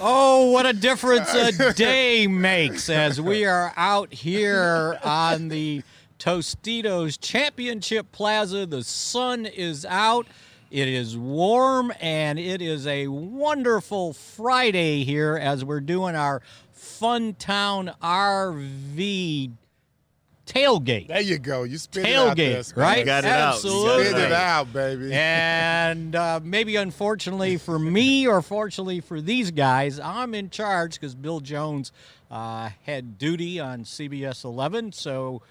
Oh, what a difference a day makes as we are out here on the Tostitos Championship Plaza. The sun is out. It is warm and it is a wonderful Friday here as we're doing our Fun Town RV tailgate. There you go. You spit it out Tailgate, Spit. right? got it out. Absolutely. Spit it out, baby. And uh, maybe unfortunately for me or fortunately for these guys, I'm in charge because Bill Jones uh, had duty on CBS 11. So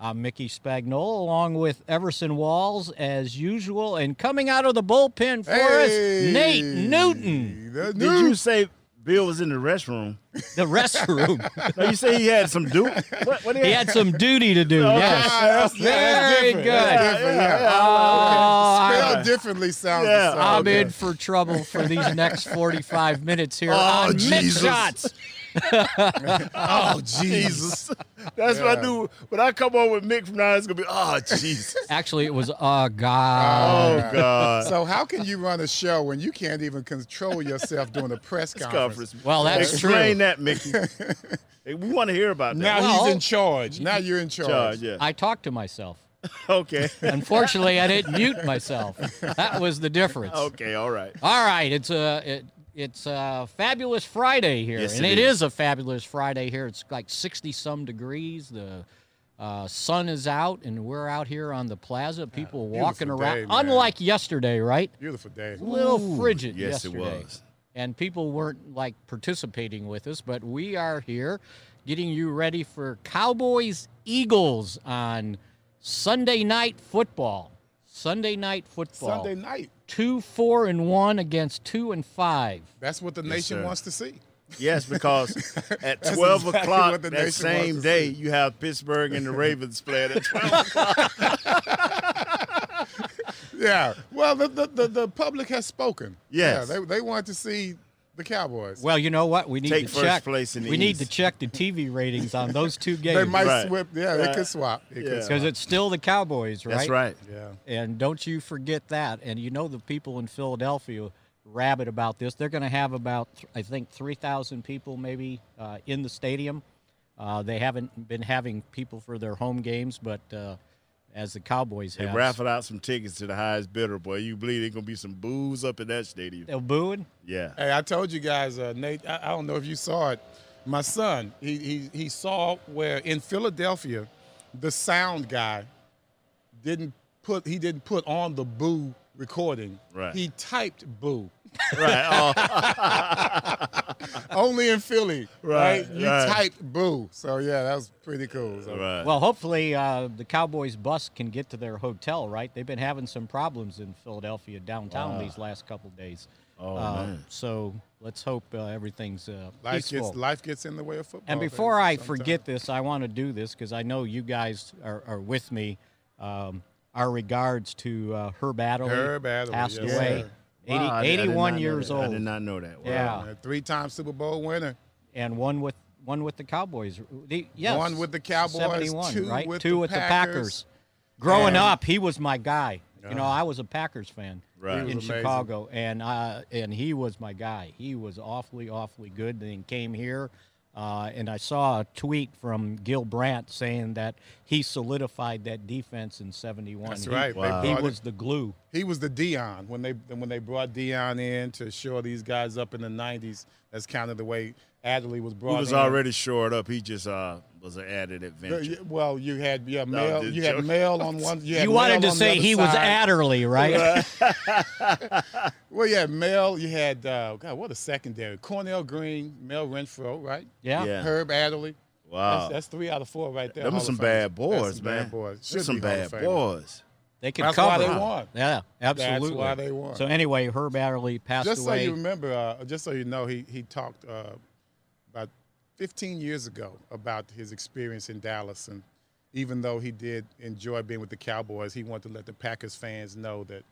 I'm Mickey Spagnola along with Everson Walls as usual. And coming out of the bullpen for Hey, us, Nate Newton, the Did you say Bill was in the restroom? the restroom. No, you say he had some duty. What, what he had some duty to do. Yes. Ah, that's- that's Very different. good. That's different, yeah. Oh, Spelled I- differently sounds Yeah, the same. I'm Okay. in for trouble for these next 45 minutes here Oh, on Mick Jesus. Shots. Oh, Jesus. Jesus. That's what I do. When I come on with Mick from now, it's gonna be oh Jesus. Actually, it was, oh, God. Oh God. So how can you run a show when you can't even control yourself during a press conference? Conference. Well, that's true. Explain true. that, Mickey. We want to hear about that. Now Well- he's in charge. Now you're in charge. Charge, yeah. I talked to myself. okay. Unfortunately, I didn't mute myself. That was the difference. okay. All right. All right, it's a it, it's a fabulous Friday here, Yes, and it it is. is a fabulous Friday here. It's like sixty some degrees. The uh, sun is out, and we're out here on the plaza. People walking around, day, unlike yesterday, right? Beautiful day. A little frigid yes, it yesterday. was. And people weren't like participating with us, but we are here getting you ready for Cowboys Eagles on Sunday night football. Sunday night football. Sunday night. Two, four, and one against two and five. That's what the nation sir. wants to see. Yes, because at 12 exactly o'clock the that same day, see. you have Pittsburgh and the Ravens playing at 12 o'clock. Yeah. Well, the, the, the, the public has spoken. Yes. Yeah, they, they want to see the Cowboys. Well, you know what? We need Take to first check. place in the we need to check the TV ratings on those two games. they might Right. swip. Yeah, they Right. could swap. They could Yeah. because it's still the Cowboys, right? That's right. Yeah. And don't you forget that. And you know the people in Philadelphia rabid about this. They're going to have about, I think, 3,000 people maybe uh, in the stadium. Uh, they haven't been having people for their home games, but uh, as the Cowboys have. They have. raffled out some tickets to the highest bidder, boy. You believe there's going to be some boos up in that stadium. They're booing? Yeah. Hey, I told you guys, uh, Nate. I, I don't know if you saw it. My son, he, he he saw where in Philadelphia, the sound guy didn't put he didn't put on the boo recording. Right. He typed boo. Right. Oh, Only in Philly, Right, right? You right. typed boo. So yeah, that was pretty cool. So, right. Well, hopefully uh, the Cowboys bus can get to their hotel, right? They've been having some problems in Philadelphia downtown these last couple days. Oh, Uh, man. So let's hope uh, everything's uh, Life peaceful. gets life gets in the way of football. And baby, before I sometimes. forget this, I want to do this because I know you guys are, are with me. Um, our regards to uh, Herb Adderley. Herb Adderley, passed yes, away. sir. 80, Wow, I did- I did 81 years that. old. I did not know that. Wow. Yeah. Three-time Super Bowl winner. and one with one with the Cowboys. The, yes, One with the Cowboys, 71, two right? with two the with Packers. the Packers. Growing And- up, he was my guy. You know, I was a Packers fan Right. He was in amazing. Chicago, and uh, and he was my guy. He was awfully, awfully good. Then came here, uh, and I saw a tweet from Gil Brandt saying that he solidified that defense in '71. That's He- right. They Wow. He brought it- was the glue. He was the Dion when they when they brought Dion in to shore these guys up in the '90s. That's kind of the way Adderley was brought. Up. He was in. already shored up. He just uh, was an added adventure. Well, you had yeah No, Mel. just You had joking. Mel on one. You, You wanted to say other he was side. Adderley, right? Well, you had Mel. You had uh, God. What a secondary. Cornell Green, Mel Renfro, right? Yeah. Yeah. Herb Adderley. Wow. That's, that's three out of four right there. Them Hall some bad boys, some man. Bad boys. Should some bad boys. They could That's cover. why they it. won. Yeah, absolutely. That's why they won. So anyway, Herb Adderley passed Just so you remember, uh, just so you know, he he talked uh, about 15 years ago about his experience in Dallas, and even though he did enjoy being with the Cowboys, he wanted to let the Packers fans know that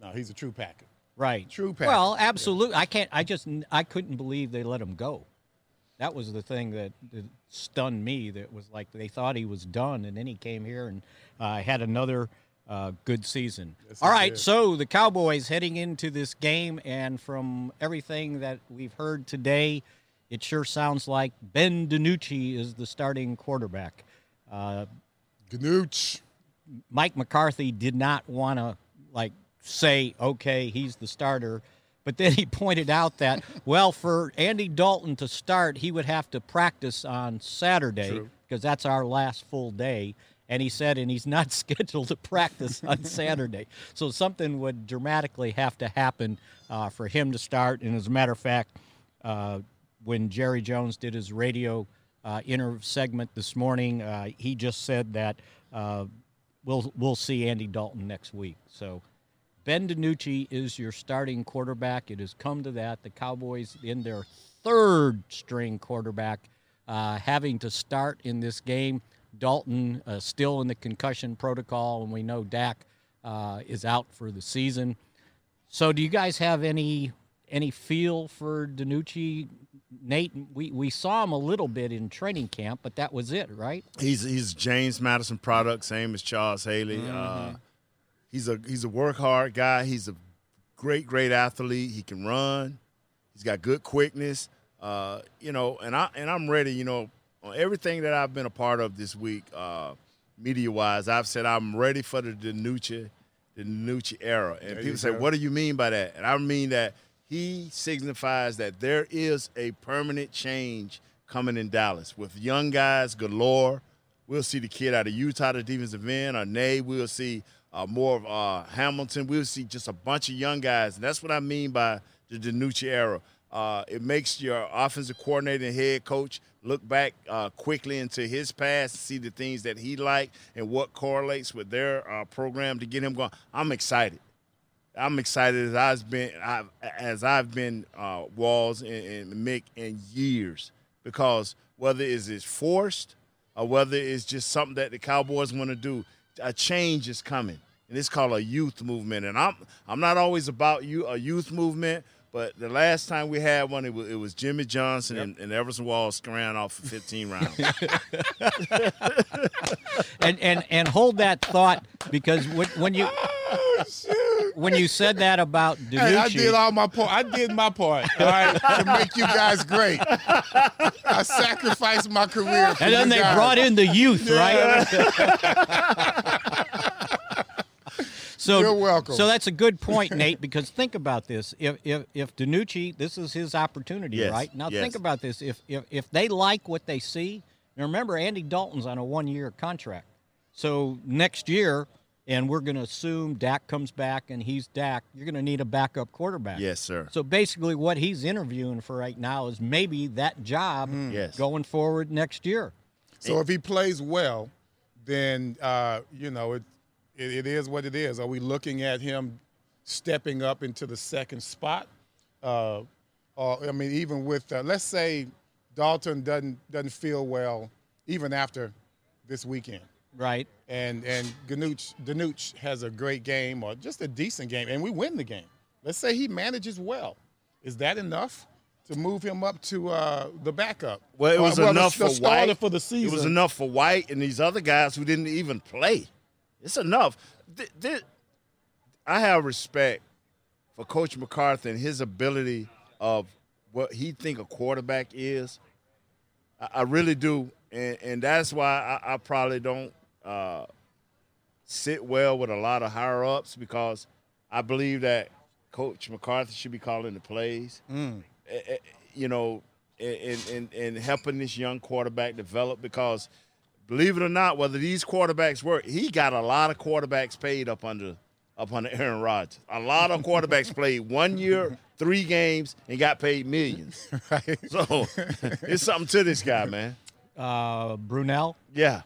no, he's a true Packer. Right. True Packer. Well, absolutely. I can't. I just. I couldn't believe they let him go. That was the thing that, that stunned me. That was like they thought he was done, and then he came here and uh, had another uh, good season. Yes, All did. So the Cowboys heading into this game, and from everything that we've heard today, it sure sounds like Ben DiNucci is the starting quarterback. Uh. Mike McCarthy did not want to like say, okay, he's the starter. But then he pointed out that, well, for Andy Dalton to start, he would have to practice on Saturday because that's our last full day. And he said, and he's not scheduled to practice on Saturday. So something would dramatically have to happen uh, for him to start. And as a matter of fact, uh, when Jerry Jones did his radio uh, segment this morning, uh, he just said that uh, we'll we'll see Andy Dalton next week. So Ben DiNucci is your starting quarterback. It has come to that. The Cowboys in their third string quarterback uh, having to start in this game. Dalton uh, still in the concussion protocol, and we know Dak is out for the season. So, do you guys have any any feel for DiNucci? Nate, we, we saw him a little bit in training camp, but that was it, right? He's he's James Madison product, same as Charles Haley. Uh, he's a he's a work hard guy. He's a great great athlete. He can run. He's got good quickness. Uh, you know, and I and I'm ready. You know, on everything that I've been a part of this week, uh, media wise, I've said I'm ready for the DiNucci, the DiNucci era. And There people say, go. what do you mean by that? And I mean that he signifies that there is a permanent change coming in Dallas with young guys galore. We'll see the kid out of Utah, the defensive end, or Nay. We'll see uh, more of uh, Hamilton. We'll see just a bunch of young guys. And that's what I mean by the DiNucci era. Uh, it makes your offensive coordinator and head coach look back uh, quickly into his past, see the things that he liked and what correlates with their uh, program to get him going. I'm excited. I'm excited as I've been I've, as I've been uh, Walls and, and Mick in years because whether it's it's forced or whether it's just something that the Cowboys want to do, a change is coming, and it's called a youth movement. And I'm I'm not always about you a youth movement, but the last time we had one, it was, it was Jimmy Johnson and, and Everson Walls ran off for 15 rounds. and and and hold that thought because when, when you when you said that about Hey, I did DiNucci, all my part. I did my part, all right, to make you guys great. I sacrificed my career. For and then you they guys. brought in the youth, right? so You're welcome. So that's a good point, Nate. Because think about this: if if if DiNucci, this is his opportunity, Yes, right? Now yes. think about this: if if if they like what they see, now remember Andy Dalton's on a one-year contract, so next year. And we're going to assume Dak comes back and he's Dak. You're going to need a backup quarterback. yes, sir. So basically, what he's interviewing for right now is maybe that job Yes. going forward next year. So if he plays well, then uh, you know it, it. It is what it is. Are we looking at him stepping up into the second spot? Uh, or I mean, even with uh, let's say Dalton doesn't doesn't feel well, even after this weekend, Right. And and Ganuch Danuch has a great game or just a decent game, and we win the game. Let's say he manages well. Is that enough to move him up to uh, the backup? Well, it was the- enough the for White for the season. It was enough for White and these other guys who didn't even play. It's enough. Th- th- I have respect for Coach McCarthy and his ability of what he think a quarterback is. I, I really do, and, and that's why I, I probably don't uh, sit well with a lot of higher ups because I believe that Coach McCarthy should be calling the plays eh, eh, you know, and, and, and helping this young quarterback develop because believe it or not, whether these quarterbacks work, he got a lot of quarterbacks paid up under up under Aaron Rodgers. A lot of quarterbacks played one year, three games, and got paid millions. So it's something to this guy, man. Uh, Brunell Yeah.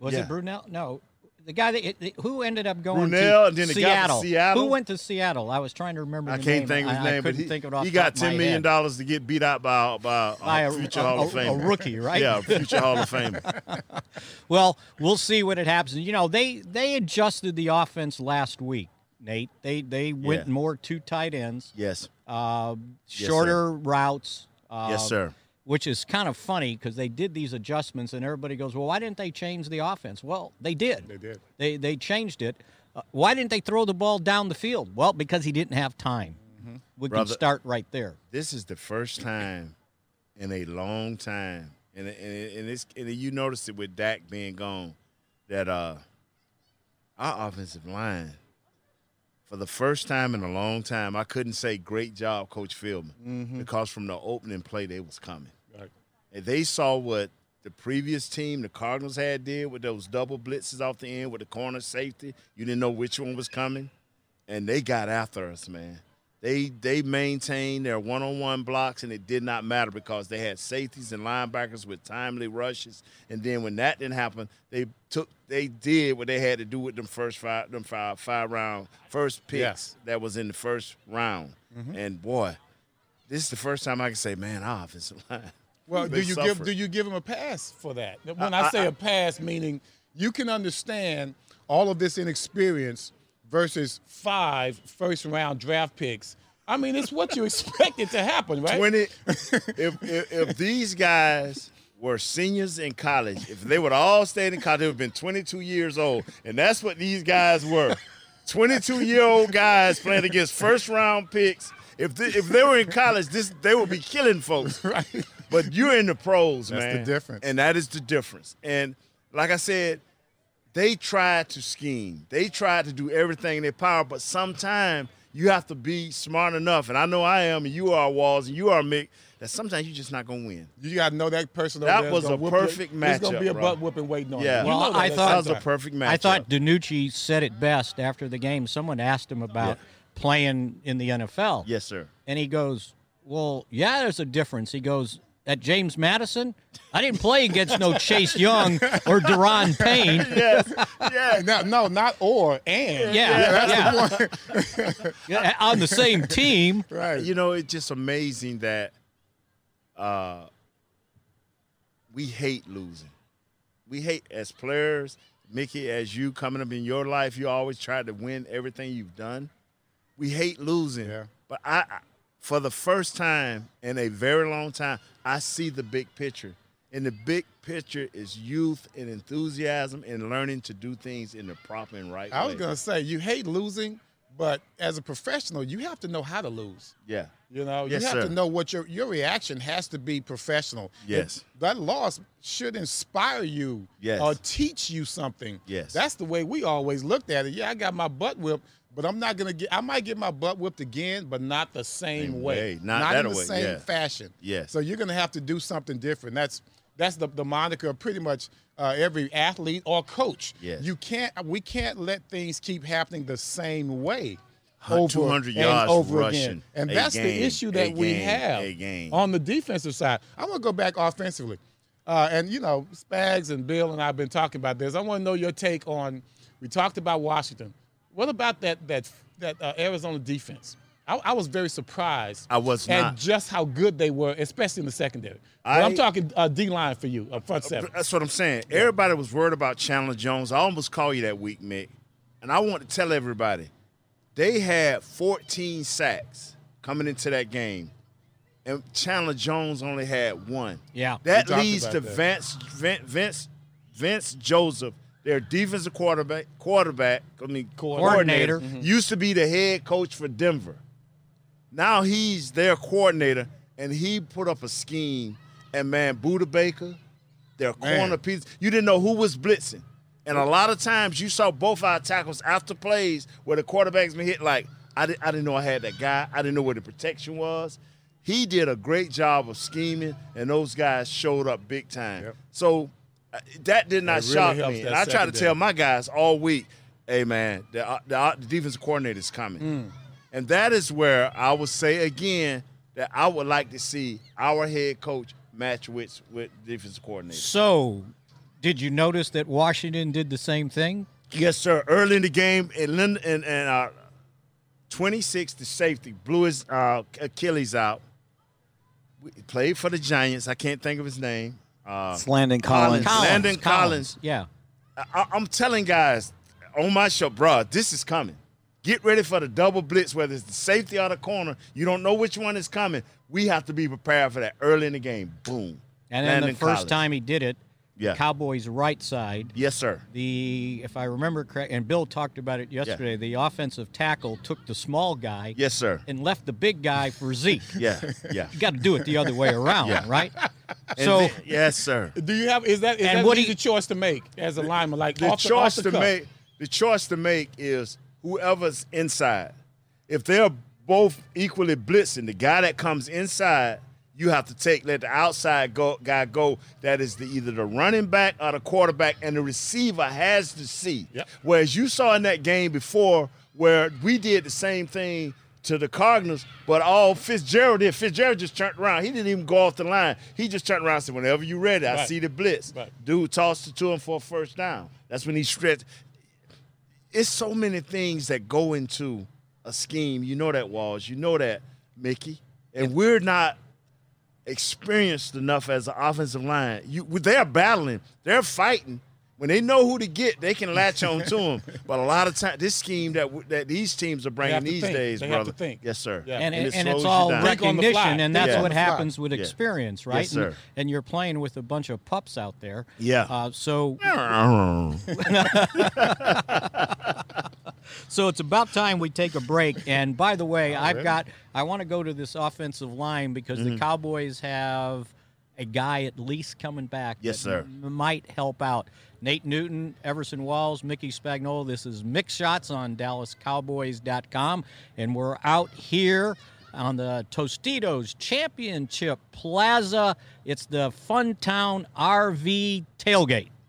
Was Yeah. it Brunell? No, the guy that it- who ended up going Brunell, to and then the guy Seattle. Seattle? Who went to Seattle? I was trying to remember. I the can't name. think of his I, name, I but couldn't he, think of it off he got top of my ten million dollars to get beat out by by, By a a- future a- Hall of a- a rookie, right? Yeah, a future Hall of Famer. Well, we'll see what it happens. You know, they they adjusted the offense last week, Nate. They they went Yeah. more two tight ends, Yes, uh, shorter routes. Uh, yes, sir. Which is kind of funny because they did these adjustments, and everybody goes, "Well, why didn't they change the offense?" Well, they did. They did. They they changed it. Uh, why didn't they throw the ball down the field? Well, because he didn't have time. Mm-hmm. We Brother- can start right there. This is the first time in a long time, and and, and it's and you noticed it with Dak being gone, that uh, our offensive line, for the first time in a long time, I couldn't say great job, Coach Philbin, because from the opening play they was coming. And they saw what the previous team, the Cardinals, had did with those double blitzes off the end with the corner safety. You didn't know which one was coming, and they got after us, man. They they maintained their one-on-one blocks, and it did not matter because they had safeties and linebackers with timely rushes. And then when that didn't happen, they took they did what they had to do with them first five them five five round first picks Yes. that was in the first round. Mm-hmm. And boy, this is the first time I can say, man, our offensive line. Well, do you give suffered. do you give him a pass for that? When I- I, say I- a pass, meaning you can understand all of this inexperience versus five first round draft picks. I mean, it's what you expected to happen, right? 20 if, if if these guys were seniors in college, if they would all stayed in college, they would have been 22 years old. And that's what these guys were. 22 year old guys playing against first round picks. If they, if they were in college, this they would be killing folks. Right. But you're in the pros, That's man. That's the difference. And that is the difference. And like I said, they tried to scheme. They tried to do everything in their power, but sometimes you have to be smart enough. And I know I am, and you are Walls, and you are Mick. That sometimes you're just not gonna win. You got to know that person. That over there is was a perfect your- perfect There's gonna be a bro. butt whooping waiting on Yeah. you. You know I thought- That was a perfect matchup. I thought DiNucci said it best after the game. Someone asked him about playing in the NFL. Yes, sir. And he goes, Well, yeah, there's a difference. He goes, At James Madison, I didn't play against no Chase Young or Daron Payne. Yes. Yeah. No, no, not or and. Yeah, that's yeah. the point. Yeah, on the same team. Right. You know, it's just amazing that uh, we hate losing. We hate as players, Mickey, as you coming up in your life, you always try to win everything you've done. We hate losing. Yeah. But I, I, for the first time in a very long time, I see the big picture. And the big picture is youth and enthusiasm and learning to do things in the proper and right I way. I was gonna say you hate losing, but as a professional, you have to know how to lose. yeah. You know, Yes, you have sir. to know what your your reaction has to be professional. Yes. If that loss should inspire you Yes. or teach you something. Yes. That's the way we always looked at it. Yeah, I got my butt whipped, but I'm not gonna get I might get my butt whipped again, but not the same, Same way. way. Not that in the way, same yeah. fashion. Yeah. So you're gonna have to do something different. That's that's the, the moniker of pretty much uh, every athlete or coach. Yes. You can't we can't let things keep happening the same way. Over 200 and yards over rushing again. And a that's game, the issue that we game, have on the defensive side. I want to go back offensively. Uh, and, you know, Spags and Bill and I have been talking about this. I want to know your take on, we talked about Washington. What about that that that uh, Arizona defense? I, I was very surprised. I was at not. just how good they were, especially in the secondary. I- I'm talking uh, D line for you, uh, front seven. That's what I'm saying. Everybody was worried about Chandler Jones. I almost called you that week, Mick. And I want to tell everybody, they had 14 sacks coming into that game. And Chandler Jones only had one. Yeah. That leads to that. Vince Vince Vince Joseph, their defensive quarterback quarterback, I mean Coordinator. coordinator, mm-hmm. used to be the head coach for Denver. Now he's their coordinator, and he put up a scheme. And man, Budda Baker, their Man. corner piece, you didn't know who was blitzing. And a lot of times you saw both our tackles after plays where the quarterback's been hit like, I, did, I didn't know I had that guy. I didn't know where the protection was. He did a great job of scheming, and those guys showed up big time. Yep. So that did not really shock helps me. And I try to tell my guys all week, hey man, the, uh, the, uh, the defensive coordinator is coming. Mm. And that is where I would say again that I would like to see our head coach match with with defensive coordinator. So, did you notice that Washington did the same thing? Yes, sir. Early in the game, and Lin- and, and uh, 26 to safety blew his uh, Achilles out. We played for the Giants. I can't think of his name. Uh, It's Landon Collins. Landon Collins. Yeah. I, I'm telling guys on my show, bro, this is coming. Get ready for the double blitz, whether it's the safety or the corner. You don't know which one is coming. We have to be prepared for that early in the game. Boom. And then Landon the first Collins. time he did it, Yeah. Cowboys right side. Yes, sir. The if I remember correct, and Bill talked about it yesterday. The offensive tackle took the small guy Yes, sir. and left the big guy for Zeke. Yeah, yeah. You got to do it the other way around, Yeah. right? So then- yes, sir. Do you have is that is And that what an easy you- choice to make as a lineman? Like the off the, choice off the to cuff? make the choice to make is whoever's inside. If they're both equally blitzing, the guy that comes inside, you have to take let the outside go, guy go. That is the either the running back or the quarterback, and the receiver has to see. Yep. Whereas you saw in that game before, where we did the same thing to the Cardinals, but all Fitzgerald did. Fitzgerald just turned around. He didn't even go off the line. He just turned around and said, "Whenever you ready, I Right. see the blitz." Right. Dude tossed it to him for a first down. That's when he stretched. It's so many things that go into a scheme. You know that, Walls. You know that, Mickey. And we're not experienced enough as an offensive line. You, they're battling. They're fighting. When they know who to get, they can latch on to them. But a lot of time, this scheme that that these teams are bringing these think. days, They have brother. to think. Yes, sir. Yeah. and, And it, it and it's all down. Think on the fly. recognition, and that's Think what on the fly. happens with Yeah. experience, right? Yes, sir. And, and you're playing with a bunch of pups out there. Yeah. Uh, so So it's about time we take a break. And by the way, I've got I want to go to this offensive line because Mm-hmm. the Cowboys have a guy at least coming back. Yes, that sir. m- might help out. Nate Newton, Everson Walls, Mickey Spagnola. This is Mick Shots on DallasCowboys.com, and we're out here on the Tostitos Championship Plaza. It's the Fun Town RV tailgate.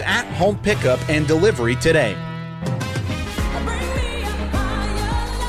at home pickup and delivery today.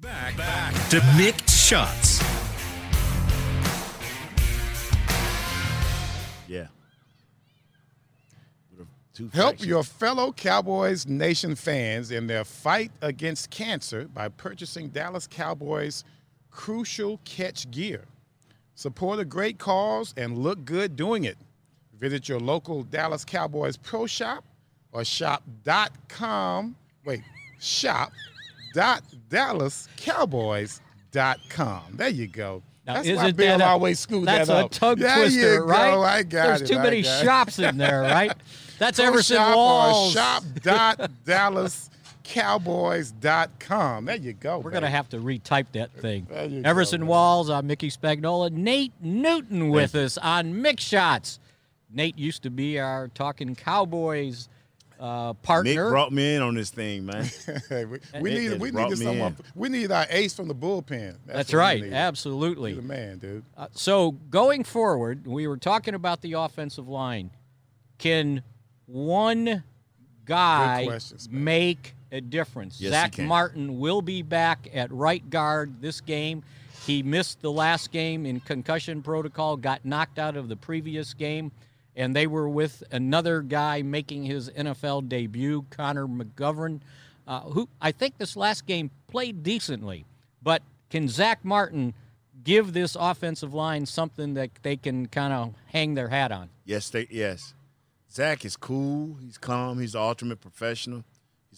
Back, back to Mick Shots. Yeah. With a two Help your fellow Cowboys Nation fans in their fight against cancer by purchasing Dallas Cowboys Crucial Catch Gear. Support a great cause and look good doing it. Visit your local Dallas Cowboys Pro Shop or shop.com. Wait, shop.dallascowboys.com. There you go. Now, That's why Bill that a- always screwed That's a up. tongue there twister, you right? Go. I got There's it. too I many shops in there, right? That's Everson shop Walls. Shop dot Dallas DallasCowboys.com. There you go. We're going to have to retype that thing. Everson go. Walls, I'm Mickey Spagnola. Nate Newton with us on Mick Shots. Nate used to be our Talking Cowboys uh, Nick brought me in on this thing, man. We, we need we need needed someone. We need our ace from the bullpen. That's what we right. need. Absolutely. You're the man, dude. Uh, so going forward, we were talking about the offensive line. Can one guy make a difference? Yes, Zach. Martin will be back at right guard this game. He missed the last game in concussion protocol, got knocked out of the previous game, and they were with another guy making his NFL debut, Connor McGovern, uh, who I think this last game played decently. But can Zach Martin give this offensive line something that they can kind of hang their hat on? Yes, they yes. Zach is cool. He's calm. He's the ultimate professional.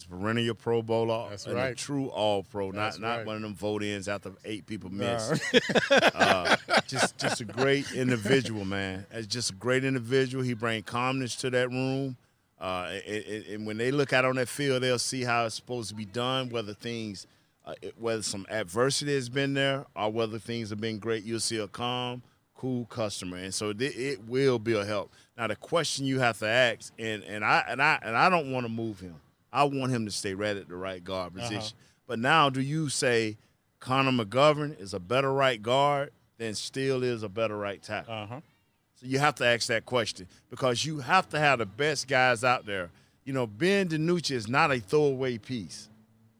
He's a perennial Pro Bowler That's and a right. true All Pro, That's not not right. one of them vote ins after eight people Nah. miss. uh, just just a great individual, man. As just a great individual, he bring calmness to that room. Uh, and, and- when they look out on that field, they'll see how it's supposed to be done. Whether things, uh, whether some adversity has been there, or whether things have been great, you'll see a calm, cool customer, and so th- it will be a help. Now, the question you have to ask, and and I and I and I don't want to move him. I want him to stay right at the right guard position. But now, do you say Connor McGovern is a better right guard than Steele is a better right tackle? Uh huh. So you have to ask that question because you have to have the best guys out there. You know, Ben DiNucci is not a throwaway piece.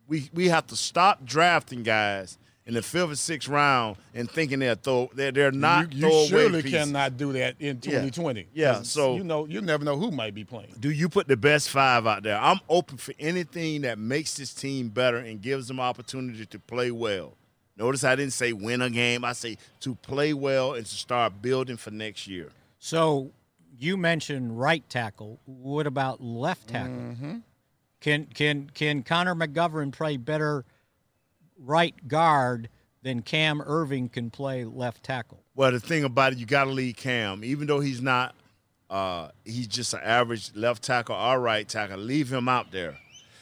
We we have to stop drafting guys in the fifth or sixth round and thinking they're throw they're they're not you, you throwaway surely pieces. cannot do that in 2020. Yeah, so- you know you never know who might be playing. Do you put the best five out there? I'm open for anything that makes this team better and gives them opportunity to play well. Notice I didn't say win a game. I say to play well and to start building for next year. So you mentioned right tackle. What about left tackle? Mm-hmm. Can can can Connor McGovern play better right guard than Cam Erving can play left tackle? Well, the thing about it, you got to lead Cam, even though he's not. Uh, he's just an average left tackle or right tackle. Leave him out there,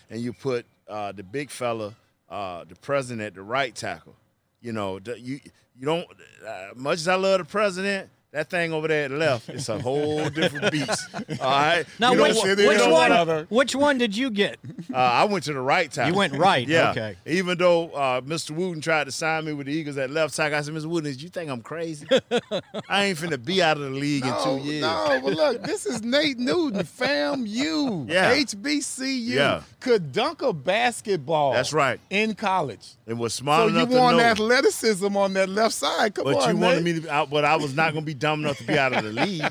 and you put uh, the big fella, uh, the president, at the right tackle. You know, the, you you don't. Uh, much as I love the president, that thing over there at the left, it's a whole different beast. All right. Now, You which, what- it you which know is what? one? Which one did you get? Uh, I went to the right tackle. You went right, Yeah. okay. Even though uh, Mr. Wooten tried to sign me with the Eagles at left tackle, I said, Mr. Wooten, did you think I'm crazy? I ain't finna be out of the league in two years. No, but look, this is Nate Newton, fam You, Yeah. HBCU. Yeah. Could dunk a basketball. That's right. In college. And was smart So you enough to want athleticism on that left side. Come on, but on, you wanted me to be out, but I was not gonna be dumb enough to be out of the league.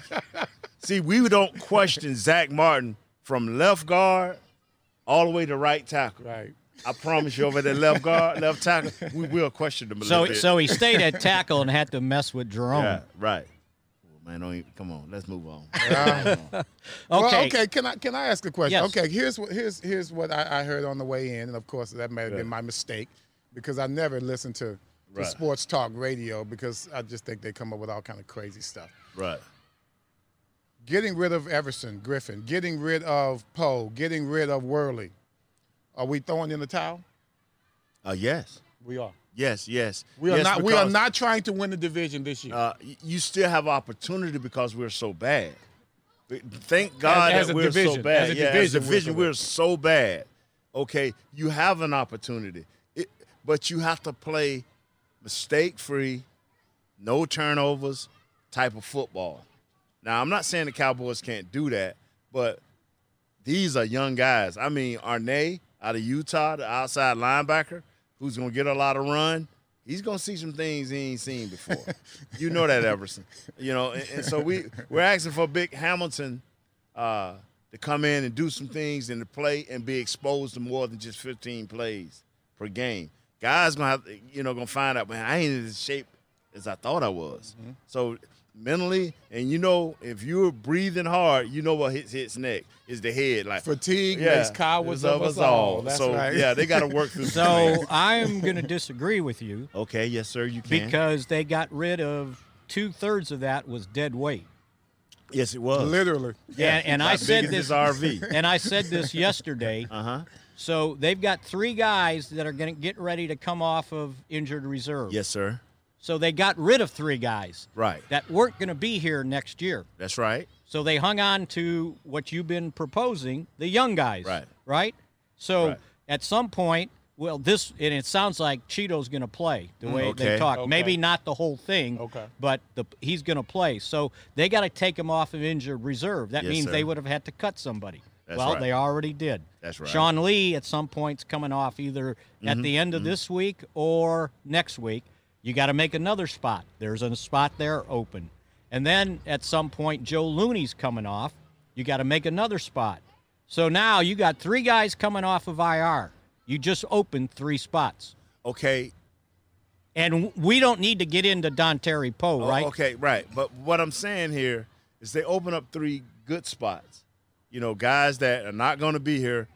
See, we don't question Zach Martin from left guard all the way to right tackle. Right. I promise you, over there left guard, left tackle, we will question him a So little bit. so he stayed at tackle and had to mess with Jerome. yeah, right. Man, don't even, come on, let's move on. Okay. Well, okay. Can I can I ask a question? Yes. Okay. Here's what here's here's what I, I heard on the way in, and of course that may have been my mistake because I never listened to, to sports talk radio because I just think they come up with all kind of crazy stuff. right. Getting rid of Everson, Griffen, getting rid of Poe, getting rid of Worley. Are we throwing in the towel? Uh, yes, We are. yes, yes. We are Yes, not. We are not trying to win the division this year. Uh, you still have opportunity because we're so bad. Thank God as that a we're division, so bad. as a yeah, division, as a we're division, so we're bad. so bad. Okay, you have an opportunity, it, but you have to play mistake-free, no turnovers type of football. Now, I'm not saying the Cowboys can't do that, but these are young guys. I mean, Anae out of Utah, the outside linebacker, who's going to get a lot of run. He's going to see some things he ain't seen before. you know that, Everson. You know, and, and so we we're asking for Big Hamilton uh, to come in and do some things and to play and be exposed to more than just 15 plays per game. Guys gonna have, to, you know, gonna find out, man, I ain't in as shape as I thought I was. So mentally, and you know, if you're breathing hard, you know what hits hits next is the head. Like Fatigue yeah, makes cowards it's of us all. That's so right. yeah, they got to work through. So. I'm going to disagree with you okay, yes, sir, you can. because they got rid of two thirds of that was dead weight. Yes, it was. Literally. and, and I said this RV. and I said this yesterday. Uh huh. So they've got three guys that are going to get ready to come off of injured reserve. Yes, sir. So they got rid of three guys Right. that weren't going to be here next year. That's right. So they hung on to what you've been proposing, the young guys. Right. Right? So Right. at some point, well, this, and it sounds like Cheeto's going to play the mm, way they talk. Okay. Maybe not the whole thing, Okay. but the, he's going to play. So they got to take him off of injured reserve. That Yes, means sir. they would have had to cut somebody. That's well, right. they already did. That's right. Sean Lee at some point's coming off either Mm-hmm. at the end of this week or next week. You got to make another spot. There's a spot there open. And then at some point, Joe Looney's coming off. You got to make another spot. So now you got three guys coming off of IR. You just opened three spots. Okay. And we don't need to get into Dontari Poe, Oh, right? Okay, right. But what I'm saying here is they open up three good spots. You know, guys that are not going to be here.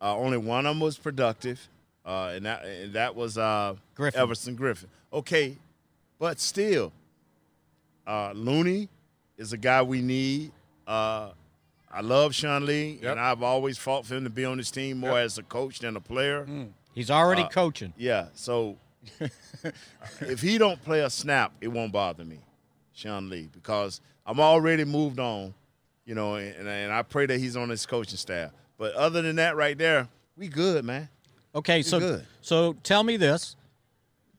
Uh, only one of them was productive, uh, and that and that was uh, Griffen. Everson Griffen. Okay, but still, uh, Looney is a guy we need. Uh, I love Sean Lee, Yep. and I've always fought for him to be on this team more as a coach than a player. He's already Uh, coaching. Yeah, so if he don't play a snap, it won't bother me, Sean Lee, because I'm already moved on, you know, and, and I pray that he's on his coaching staff. But other than that, right there, we good, man. Okay, so good. so tell me this: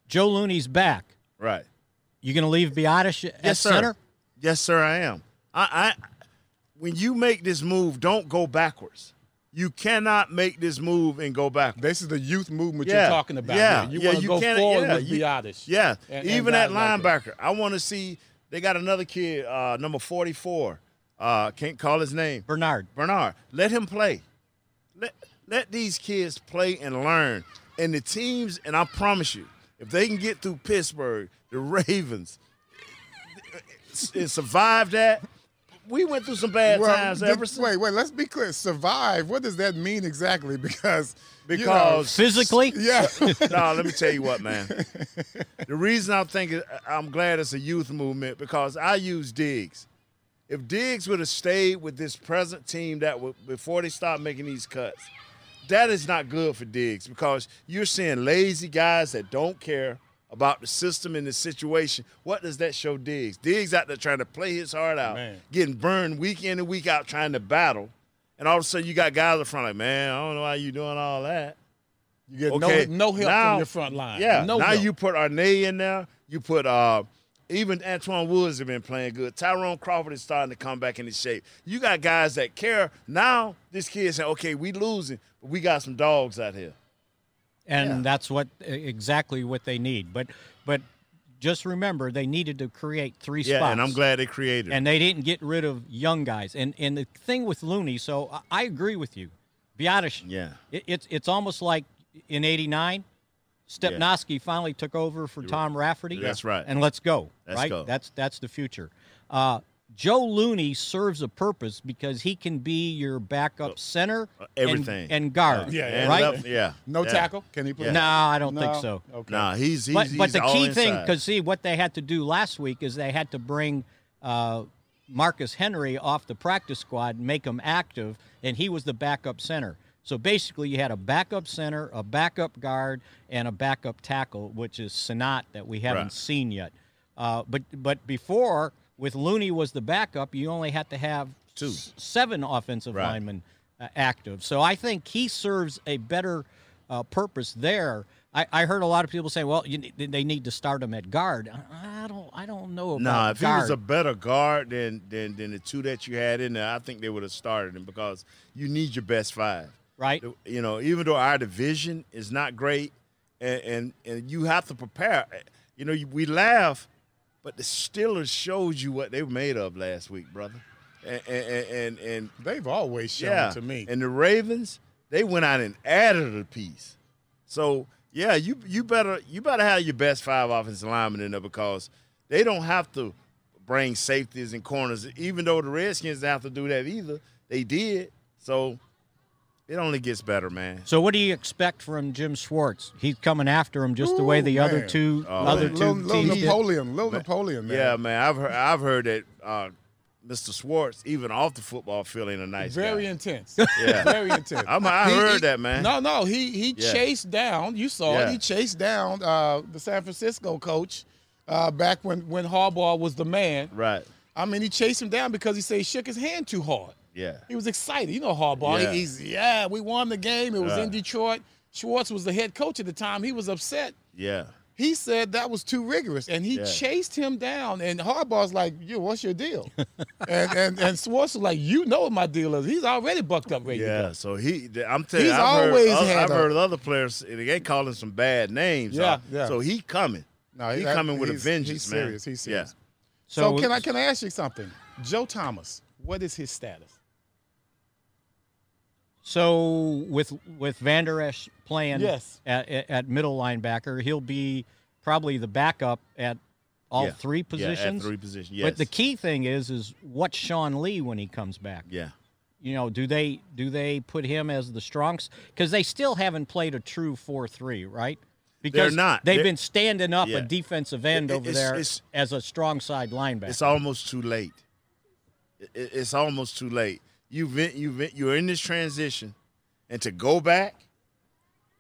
Joe Looney's back. Right. You going to leave Biadasz at Yes, sir. center? Yes, sir, I am. I, I when you make this move, don't go backwards. You cannot make this move and go back. This is the youth movement Yeah, you're talking about. yeah, here. You yeah, want to go can't- forward yeah, with you- Biadasz. Yeah, And- and even at guys like that. linebacker, I want to see. They got another kid, uh, number forty-four. Uh, can't call his name. Bernard. Bernard. Let him play. Let let these kids play and learn. And the teams, and I promise you, if they can get through Pittsburgh, the Ravens, and survive that, we went through some bad Well, times. did- Everson. wait, wait. Let's be clear. Survive. What does that mean exactly? Because you know, Because Physically? yeah. no, let me tell you what, man. The reason I'm thinking I'm glad it's a youth movement because I use Diggs. If Diggs would have stayed with this present team that would before they stopped making these cuts, that is not good for Diggs because you're seeing lazy guys that don't care about the system and the situation. What does that show Diggs? Diggs out there trying to play his heart out, Man. getting burned week in and week out trying to battle. And all of a sudden you got guys in front like, man, I don't know why you doing all that. You get Okay, no, no help now- from your front line. Yeah, no now help. you put Anae in there. You put uh, even Antwaun Woods have been playing good. Tyrone Crawford is starting to come back into shape. You got guys that care. Now this kid saying, "Okay, we losing, but we got some dogs out here." and Yeah. that's what exactly what they need. But but just remember, they needed to create three Yeah, spots. and I'm glad they created. And they didn't get rid of young guys. And and the thing with Looney, so I- I agree with you. Biadasz, Yeah. it, it's it's almost like in '89, Stepnoski finally took over for Tom Rafferty. That's right. And let's go. Let's right. go. That's that's the future. Uh, Joe Looney serves a purpose because he can be your backup center, and- Uh, everything. and, guard. Yeah, And right. left- yeah, no yeah. tackle. Can he play? Yeah. No, I don't think so. Okay. Nah, he's he's, But, he's but the all key thing, because see, what they had to do last week is they had to bring uh, Marcus Henry off the practice squad, and make him active, and he was the backup center. So basically, you had a backup center, a backup guard, and a backup tackle, which is Sanat that we haven't Right. seen yet. Uh, but but before, with Looney was the backup, you only had to have Two. s- seven offensive Right. linemen uh, active. So I think he serves a better uh, purpose there. I, I heard a lot of people say, "Well, you, they need to start him at guard." I I don't, I don't know about Nah, if guard. he was a better guard than, than than the two that you had in there, I think they would have started him because you need your best five. Right? You know, even though our division is not great, and and, and you have to prepare. You know, we laugh, but the Steelers showed you what they were made of last week, brother. And and and, and They've always shown yeah, it to me. and the Ravens, they went out and added a piece. So yeah, you you better you better have your best five offensive linemen in there because they don't have to bring safeties and corners. Even though the Redskins didn't have to do that either, they did. So it only gets better, man. So what do you expect from Jim Schwartz? He's coming after him just the way Ooh, the other man. two Oh, other man. two little, little teams did. Napoleon, little Napoleon, man. Yeah, man. I've heard I've heard that uh, Mr. Schwartz, even off the football field, ain't a nice Very guy. intense. Yeah. Very intense. I'm- I He- heard he- that, man. No, no. He he Yeah. chased down. You saw Yeah. it. He chased down uh, the San Francisco coach uh, back when when Harbaugh was the man. Right. I mean, he chased him down because he said he shook his hand too hard. Yeah. He was excited. You know Harbaugh. Yeah. He- he's yeah. We won the game. It was in Detroit. Schwartz was the head coach at the time. He was upset. Yeah. He said that was too rigorous, and he Yeah. chased him down. And Harbaugh's like, "Yo, what's your deal?" and, and and Schwartz was like, "You know what my deal is. He's already bucked up, ready Yeah, so he, I'm telling you, He's I've always heard, had I've a- heard other players, they call him some bad names. Yeah, uh, yeah. So he coming. No, he that- coming with a he's- vengeance, he's man. serious. He's serious. Yeah. So, So- can I can I ask you something? Joe Thomas, what is his status? So with with Vander Esch playing Yes. at, at, middle linebacker, he'll be probably the backup at all Yeah. three Yeah, at positions. three positions, But the key thing is is what's Sean Lee when he comes back? Yeah. You know, do they do they put him as the strongs? Because they still haven't played a true four three, right? Because not. They've They're- been standing up Yeah. a defensive end It- over it's- there it's- as a strong side linebacker. It's almost too late. It- It's almost too late. You've been, you've been, you're in this transition, and to go back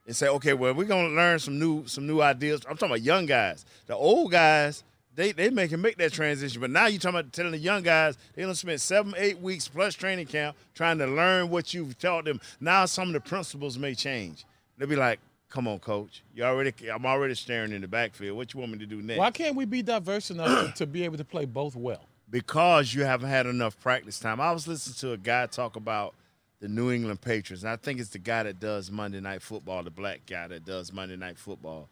and say, okay, well, we're gonna learn some new some new ideas. I'm talking about young guys. The old guys, they they make make that transition, but now you're talking about telling the young guys they done spend seven, eight weeks plus training camp trying to learn what you've taught them. Now some of the principles may change. They'll be like, "Come on, coach, you already, I'm already staring in the backfield. What you want me to do next?" Why can't we be diverse enough to be able to play both well? Because you haven't had enough practice time. I was listening to a guy talk about the New England Patriots, and I think it's the guy that does Monday Night Football, the black guy that does Monday Night Football.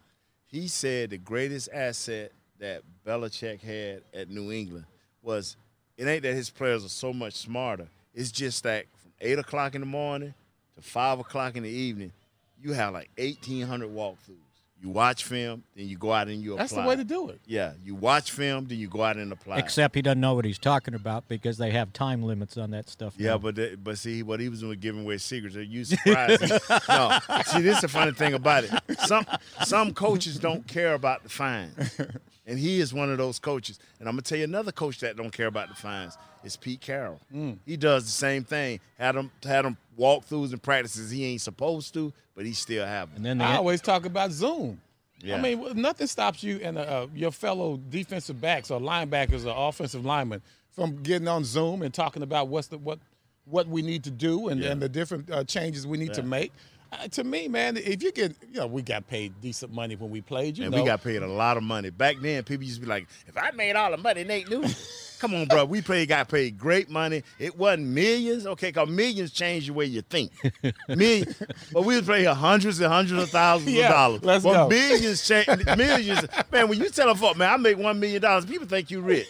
He said the greatest asset that Belichick had at New England was it ain't that his players are so much smarter. It's just that from eight o'clock in the morning to five o'clock in the evening, you have like eighteen hundred walkthroughs. You watch film, then you go out and you apply. That's the way to do it. Yeah, you watch film, then you go out and apply. Except he doesn't know what he's talking about because they have time limits on that stuff. Yeah, now. but they, but see what he was doing, giving away secrets. Are you surprised? no, see, this is the funny thing about it. Some some coaches don't care about the fines, and he is one of those coaches. And I'm gonna tell you another coach that don't care about the fines is Pete Carroll. Mm. He does the same thing. Had him had him walkthroughs and practices he ain't supposed to, but he still have them. And then I always talk about Zoom. Yeah. I mean, well, nothing stops you and uh, uh, your fellow defensive backs or linebackers or offensive linemen from getting on Zoom and talking about what's the what what we need to do and, Yeah. and the different uh, changes we need to make. Uh, to me, man, if you get, you know, we got paid decent money when we played. You and know, we got paid a lot of money. Back then, people used to be like, if I made all the money Nate knew. Come on, bro. We paid, got paid great money. It wasn't millions, okay? Because millions change the way you think. Million, but we was paying hundreds and hundreds of thousands Yeah, of dollars. let's but go. millions change. Millions, man. When you tell a fuck, man, I make one million dollars, people think you rich.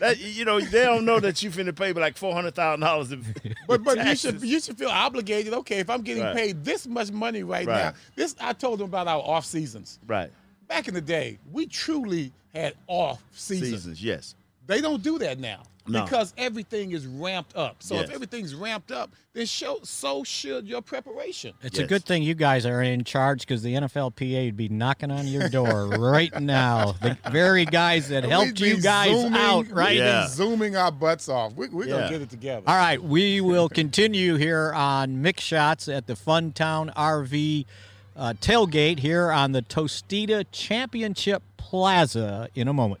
That you know, they don't know that you finna pay like four hundred thousand dollars. But but you should you should feel obligated. Okay, if I'm getting Right. paid this much money right, Right. now, this I told them about our off seasons. Right. Back in the day, we truly had off seasons. Seasons, yes. They don't do that now No. because everything is ramped up. So if everything's ramped up, then show, so should your preparation. It's a good thing you guys are in charge because the NFLPA would be knocking on your door right now. The very guys that helped We'd be you guys zooming- out, right? we'd zooming our butts off. We, we're Yeah. gonna get it together. All right, we will continue here on Mick Shots at the Fun Town RV uh, tailgate here on the Tostita Championship Plaza in a moment.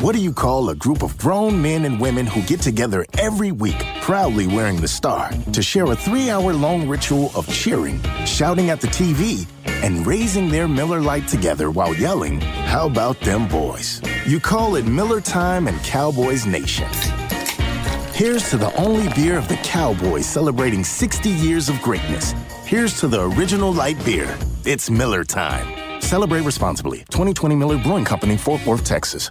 What do you call a group of grown men and women who get together every week, proudly wearing the star, to share a three hour long ritual of cheering, shouting at the TV, and raising their Miller Lite together while yelling, How about them boys? You call it Miller Time and Cowboys Nation. Here's to the only beer of the Cowboys celebrating 60 years of greatness. Here's to the original light beer. It's Miller Time. Celebrate responsibly. 2020 Miller Brewing Company, Fort Worth, Texas.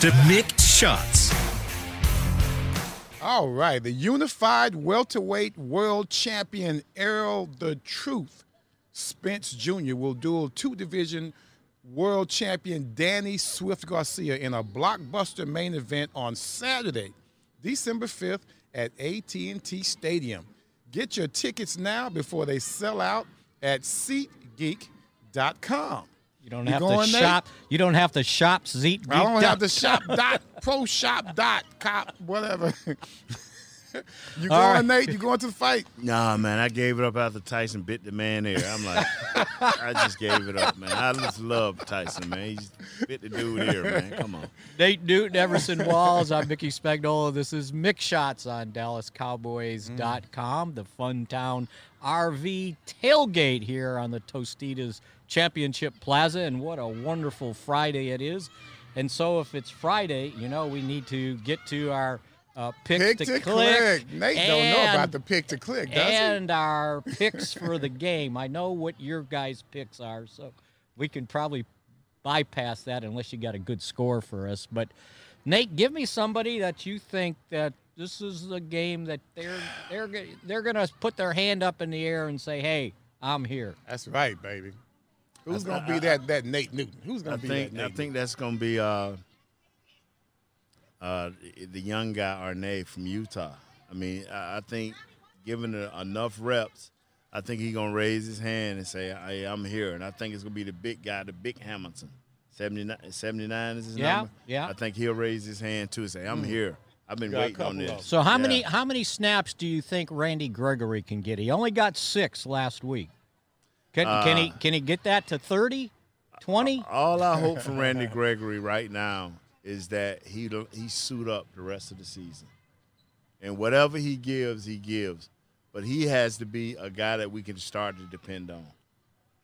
To Mick Shots. All right, the unified welterweight world champion Errol the Truth Spence Jr. will duel two division world champion Danny Swift Garcia in a blockbuster main event on Saturday, December 5th at AT&T Stadium. Get your tickets now before they sell out at SeatGeek.com. You don't You have to shop. You don't have to shop Zeet. I don't have to shop dot pro shop dot cop whatever. you going, All right. Nate? You going to the fight? Nah, man, I gave it up after Tyson bit the man ear. I'm like, I just gave it up, man. I just love Tyson, man. He bit the dude here, man. Come on. Nate Newton, Everson Walls. I'm Mickey Spagnola. This is Mick Shots on DallasCowboys.com, the Fun Town RV tailgate here on the Tostitos Championship Plaza. And what a wonderful Friday it is. And so, if it's Friday, you know, we need to get to our uh, picks Pick to, to click. click. Nate don't know about the pick to click, does he? and our picks for the game. I know what your guys' picks are, so we can probably bypass that unless you got a good score for us. But Nate, give me somebody that you think that this is the game that they're they're they're gonna put their hand up in the air and say, "Hey, I'm here." That's right, baby. Who's That's- gonna be I- that that Nate Newton? Who's gonna I be think that I Nate? think that's gonna be uh, uh, the young guy Anae from Utah. I mean, I, I think given enough reps, I think he's gonna raise his hand and say, hey, "I'm here." And I think it's gonna be the big guy, the big Hamilton. 79, 79 is his Yeah, number. yeah. I think he'll raise his hand too and say, "I'm Mm. here. I've been Got waiting on this." So how many how many snaps do you think Randy Gregory can get? He only got six last week. Can, can he Uh, can he get that to 30, 20? All I hope from Randy Gregory right now is that he he suit up the rest of the season, and whatever he gives, he gives. But he has to be a guy that we can start to depend on.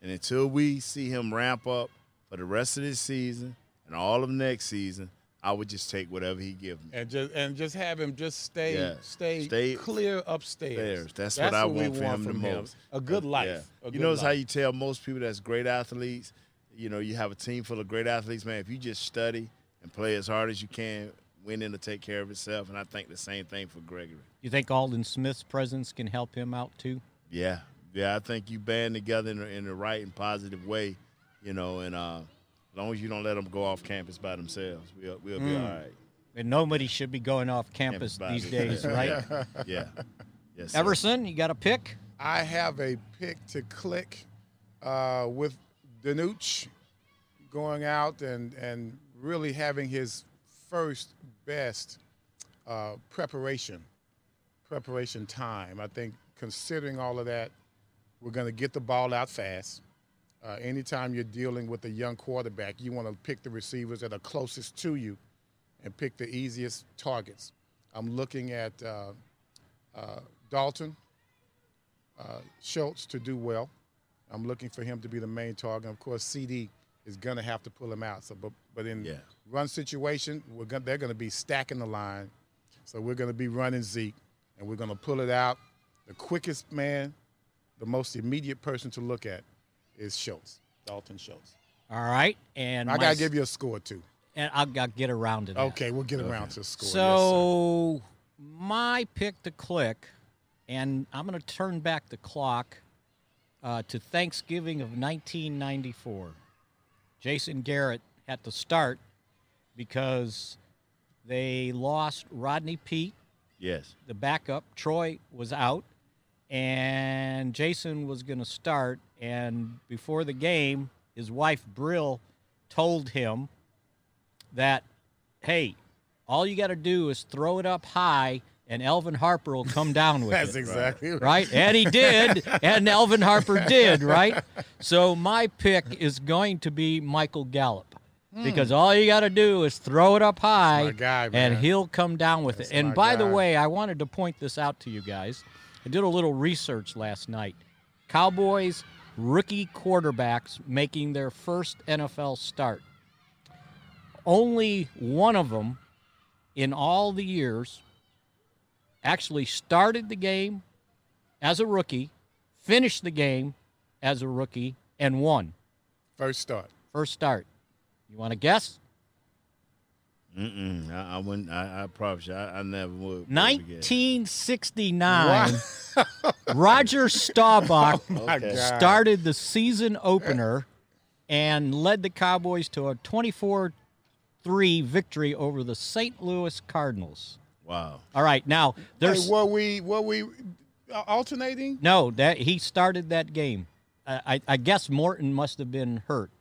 And until we see him ramp up for the rest of this season and all of next season, I would just take whatever he gives me. and just and just have him just stay Yeah. stay, Stay clear upstairs. Upstairs. That's, what I we want for him the most. A good life. Yeah. A you good notice how you tell most people that's great athletes, you know, you have a team full of great athletes, man. If you just study and play as hard as you can, winning to take care of itself. And I think the same thing for Gregory. You think Aldon Smith's presence can help him out too? Yeah. Yeah, I think you band together in the, in the right and positive way, you know, and uh, as long as you don't let them go off campus by themselves, we'll, we'll be Mm. all right. And nobody should be going off campus by these days, right? themselves. yeah. Yes. Everson, you got a pick? I have a pick to click uh, with DiNucci going out and, and really having his first best uh, preparation preparation time. I think considering all of that, we're going to get the ball out fast. Uh, anytime you're dealing with a young quarterback, you want to pick the receivers that are closest to you and pick the easiest targets. I'm looking at uh, uh, Dalton uh, Schultz to do well. I'm looking for him to be the main target. Of course, CeeDee is going to have to pull him out. So, but, but in Yeah. run situation, we're gonna, they're going to be stacking the line. So we're going to be running Zeke, and we're going to pull it out. The quickest man, the most immediate person to look at is Schultz, Dalton Schultz. All right, and I my got to s- give you a score too. and I'll, I'll get around to that. Okay, we'll get around to a score. yes. So my pick to click, and I'm going to turn back the clock uh, to Thanksgiving of 1994. Jason Garrett had to start because they lost Rodney Peete, Yes. the backup. Troy was out, and Jason was going to start. And before the game, his wife Brill told him that, "Hey, all you got to do is throw it up high." And Alvin Harper will come down with That's it. exactly right. right. And he did, and Alvin Harper did, right? So my pick is going to be Michael Gallup hmm. because all you got to do is throw it up high, guy, and he'll come down with That's it. And by the way, I wanted to point this out to you guys. I did a little research last night. Cowboys rookie quarterbacks making their first NFL start. Only one of them in all the years actually started the game as a rookie, finished the game as a rookie, and won. First start. First start. You want to guess? Mm-mm. I, I wouldn't. I, I probably. I, I never would. would 1969. Roger Staubach oh my Okay. God. started the season opener and led the Cowboys to a 24 3 victory over the St. Louis Cardinals. Wow. All right, now there's. Wait, were we were we uh, alternating? No, that he started that game. I, I, I guess Morton must have been hurt,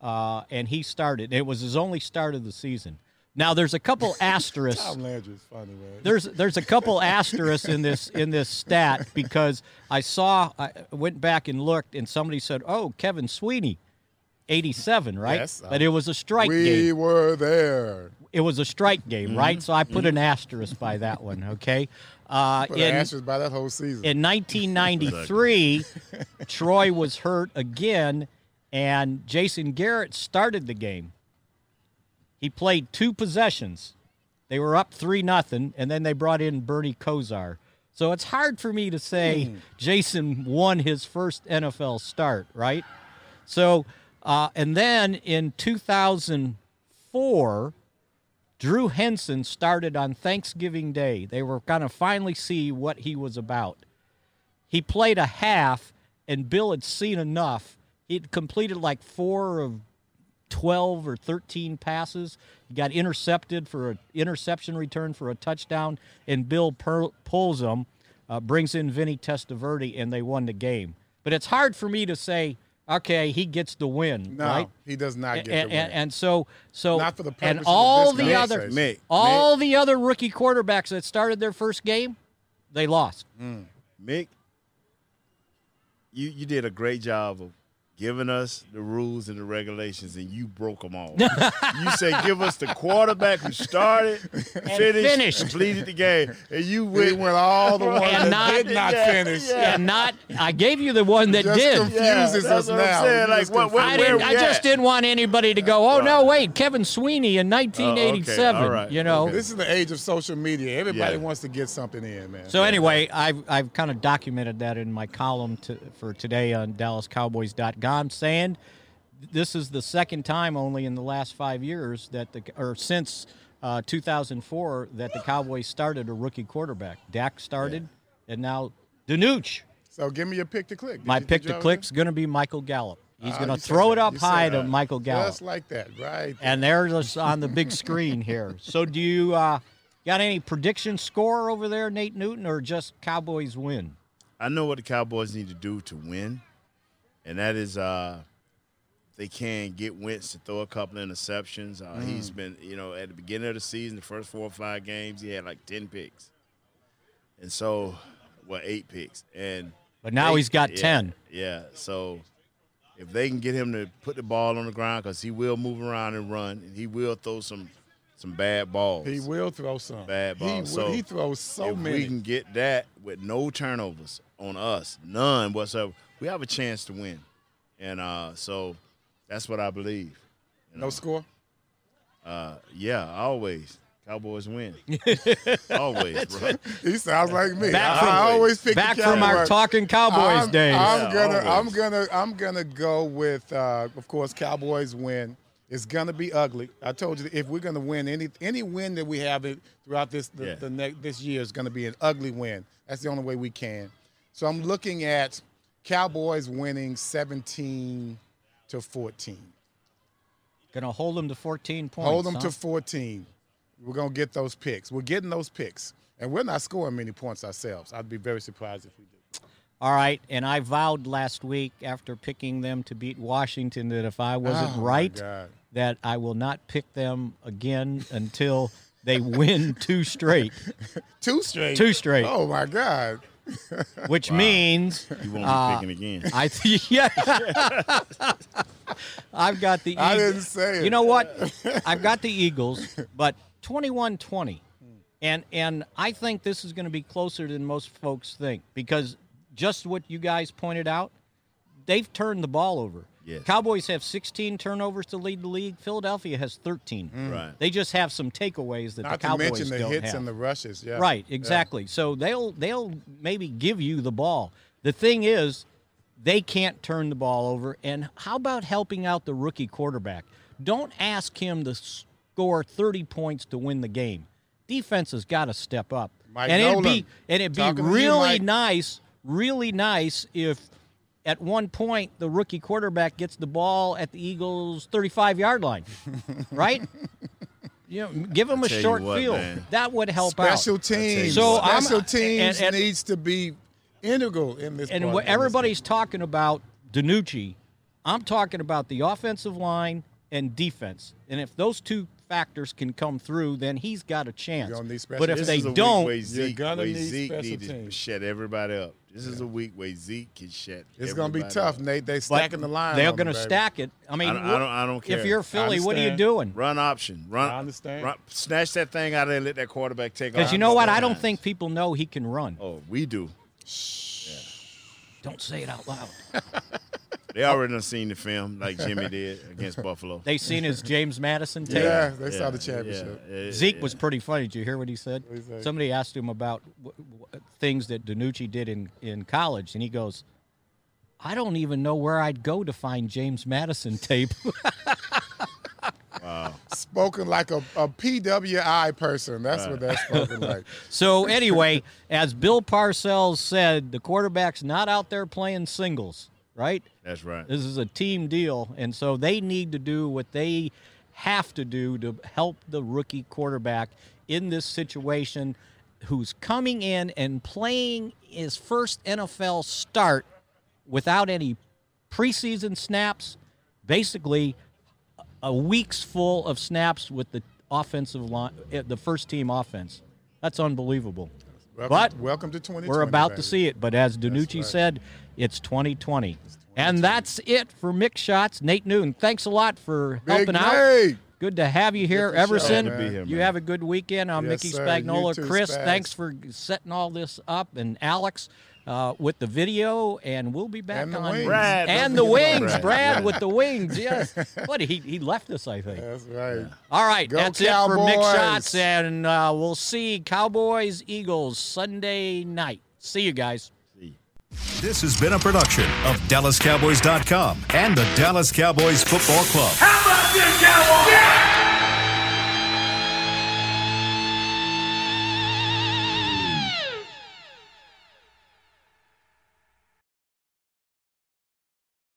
uh, and he started. It was his only start of the season. Now there's a couple asterisks. Tom Landry's funny, man. There's there's a couple asterisks in this in this stat because I saw I went back and looked and somebody said, "Oh, Kevin Sweeney, 87, right?" Yes, but it was a strike we game. were there. It was a strike game, Mm-hmm. right? So I put an asterisk by that one. Okay. Uh, Put in- an asterisk by that whole season. in 1993, Troy was hurt again, and Jason Garrett started the game. He played two possessions. They were up three nothing, and then they brought in Bernie Kosar. So it's hard for me to say Jason won his first NFL start, right? So, uh, and then in 2004, Drew Henson started on Thanksgiving Day. They were going to finally see what he was about. He played a half, and Bill had seen enough. He'd completed like four of 12 or 13 passes. He got intercepted for an interception return for a touchdown, and Bill per- pulls him, uh, brings in Vinny Testaverde, and they won the game. But it's hard for me to say, okay, he gets the win, no, right? he does not get and, the win. and, and so so Not for the and purposes of all the other. Mick, all the other rookie quarterbacks that started their first game, they lost. Mm. Mick, you you did a great job of giving us the rules and the regulations, and you broke them all. you said give us the quarterback who started, finished, finished. completed the game, and you we went. went all the ones And that not- did not Yeah, finish. yeah. And not I gave you the one that Just did. confuses Yeah, us that's what I'm now. saying, like, just what- what- I confuse didn't. I just didn't want anybody to go. Oh no, wait, Kevin Sweeney in 1987. all right. You know. Okay. This is the age of social media. Everybody Yeah. wants to get something in, man. So anyway, I've I've kind of documented that in my column to, for today on DallasCowboys.com, saying this is the second time only in the last five years that the or since uh, 2004 that the Cowboys started a rookie quarterback. Dak started, and now DiNucci. So give me your pick to click. Did My you- pick to already- click's going to be Michael Gallup. He's Ah, going to throw it up You said high to. Michael Gallup. Just like that, right? and there's us on the big screen here. So do you uh, got any prediction score over there, Nate Newton, or just Cowboys win? I know what the Cowboys need to do to win, and that is uh, they can get Wentz to throw a couple interceptions. Uh, He's been, you know, at the beginning of the season, the first four or five games, he had like ten picks, and so, well, eight picks, and But now they- he's got yeah, 10. Yeah, so if they can get him to put the ball on the ground, because he will move around and run, and he will throw some some bad balls. He will throw some. bad He, balls. will- so he throws so if many. we can get that with no turnovers on us, none whatsoever, we have a chance to win. And uh, so that's what I believe. no score. Uh, yeah, always. Cowboys win. always, bro. He sounds like me. Back I, from- I always pick Back the from our talking Cowboys I'm, days. I'm Yeah, gonna, I'm gonna, I'm gonna go with, uh, of course, Cowboys win. It's gonna be ugly. I told you if we're gonna win any any win that we have it throughout this the, Yeah. the ne- this year is gonna be an ugly win. That's the only way we can. So I'm looking at Cowboys winning 17 to 14. Gonna hold them to 14 points. Hold them huh? to 14. We're gonna get those picks. We're getting those picks, and we're not scoring many points ourselves. I'd be very surprised if we do. All right, and I vowed last week after picking them to beat Washington that if I wasn't Oh, right, that I will not pick them again until they win two straight. Two straight. Two straight. Oh my God. Which means You won't be uh, picking again. I th- yeah. I've got the. I Eagles. didn't say it. You know what? I've got the Eagles, but 21-20. and and I think this is going to be closer than most folks think because just what you guys pointed out, they've turned the ball over. Yes. Cowboys have 16 turnovers to lead the league. Philadelphia has 13. Mm. Right. They just have some takeaways that Not the to Cowboys mention the don't hits have. and the rushes. Yeah. Right, Yeah. exactly. So they'll they'll maybe give you the ball. The thing is, they can't turn the ball over. And how about helping out the rookie quarterback? Don't ask him to score 30 points to win the game. Defense has got to step up. Mike and it'd be and it'd be Talking to you, really Mike. nice, really nice if at one point the rookie quarterback gets the ball at the Eagles 35 yard line, right? You know, give him a tell you short what, field. man. That would help out. Special teams. So I'm- special teams and- and- needs to be integral in this. and what everybody's talking about DiNucci, I'm talking about the offensive line and defense. And if those two factors can come through, then he's got a chance. gonna need special But if This they don't, week where Zeke, gonna need Zeke special need to teams. shut everybody up. This is a week where Zeke can shut. It's going to be tough. Nate. They but stacking the line. they're going to stack it. I mean, I don't, I don't, I don't care. if you're I Philly, what are you doing? Run option. Run. I understand. Run, snatch that thing out of there and let that quarterback take off. Because you know what? I don't think people know he can run. Oh, we do. Don't say it out loud. They already done seen the film like Jimmy did against Buffalo. They seen his James Madison tape. Yeah, they saw the championship. Yeah, yeah, Zeke yeah. was pretty funny. Did you hear what he said? What'd he say? Somebody asked him about w- w- things that DiNucci did in, in college, and he goes, I don't even know where I'd go to find James Madison tape. wow. Spoken like a, a PWI person. That's what that's spoken like. so, anyway, as Bill Parcells said, the quarterback's not out there playing singles, right? That's right. This is a team deal, and so they need to do what they have to do to help the rookie quarterback in this situation who's coming in and playing his first NFL start without any preseason snaps, basically a week's full of snaps with the offensive line, eh, the first team offense. That's unbelievable. Welcome, But welcome to 2020. We're about baby. to see it, but as DiNucci right. said, it's 2020. And that's it for Mick Shots. Nate Newton, thanks a lot for Big helping out. Good to have you here, Everson. here, you have a good weekend. I'm Yes, Mickey. Spagnola. Too, Chris, Spags. thanks for setting all this up, and Alex uh, with the video. And we'll be back And the on wings. Brad, and the wings. Brad. Brad with the wings. Yes. What he he left us, I think. That's right. All right, Go that's it for Mick Shots, and uh, we'll see Cowboys Eagles Sunday night. See you guys. See. This has been a production of DallasCowboys.com and the Dallas Cowboys Football Club. How about this, Cowboys? Yeah!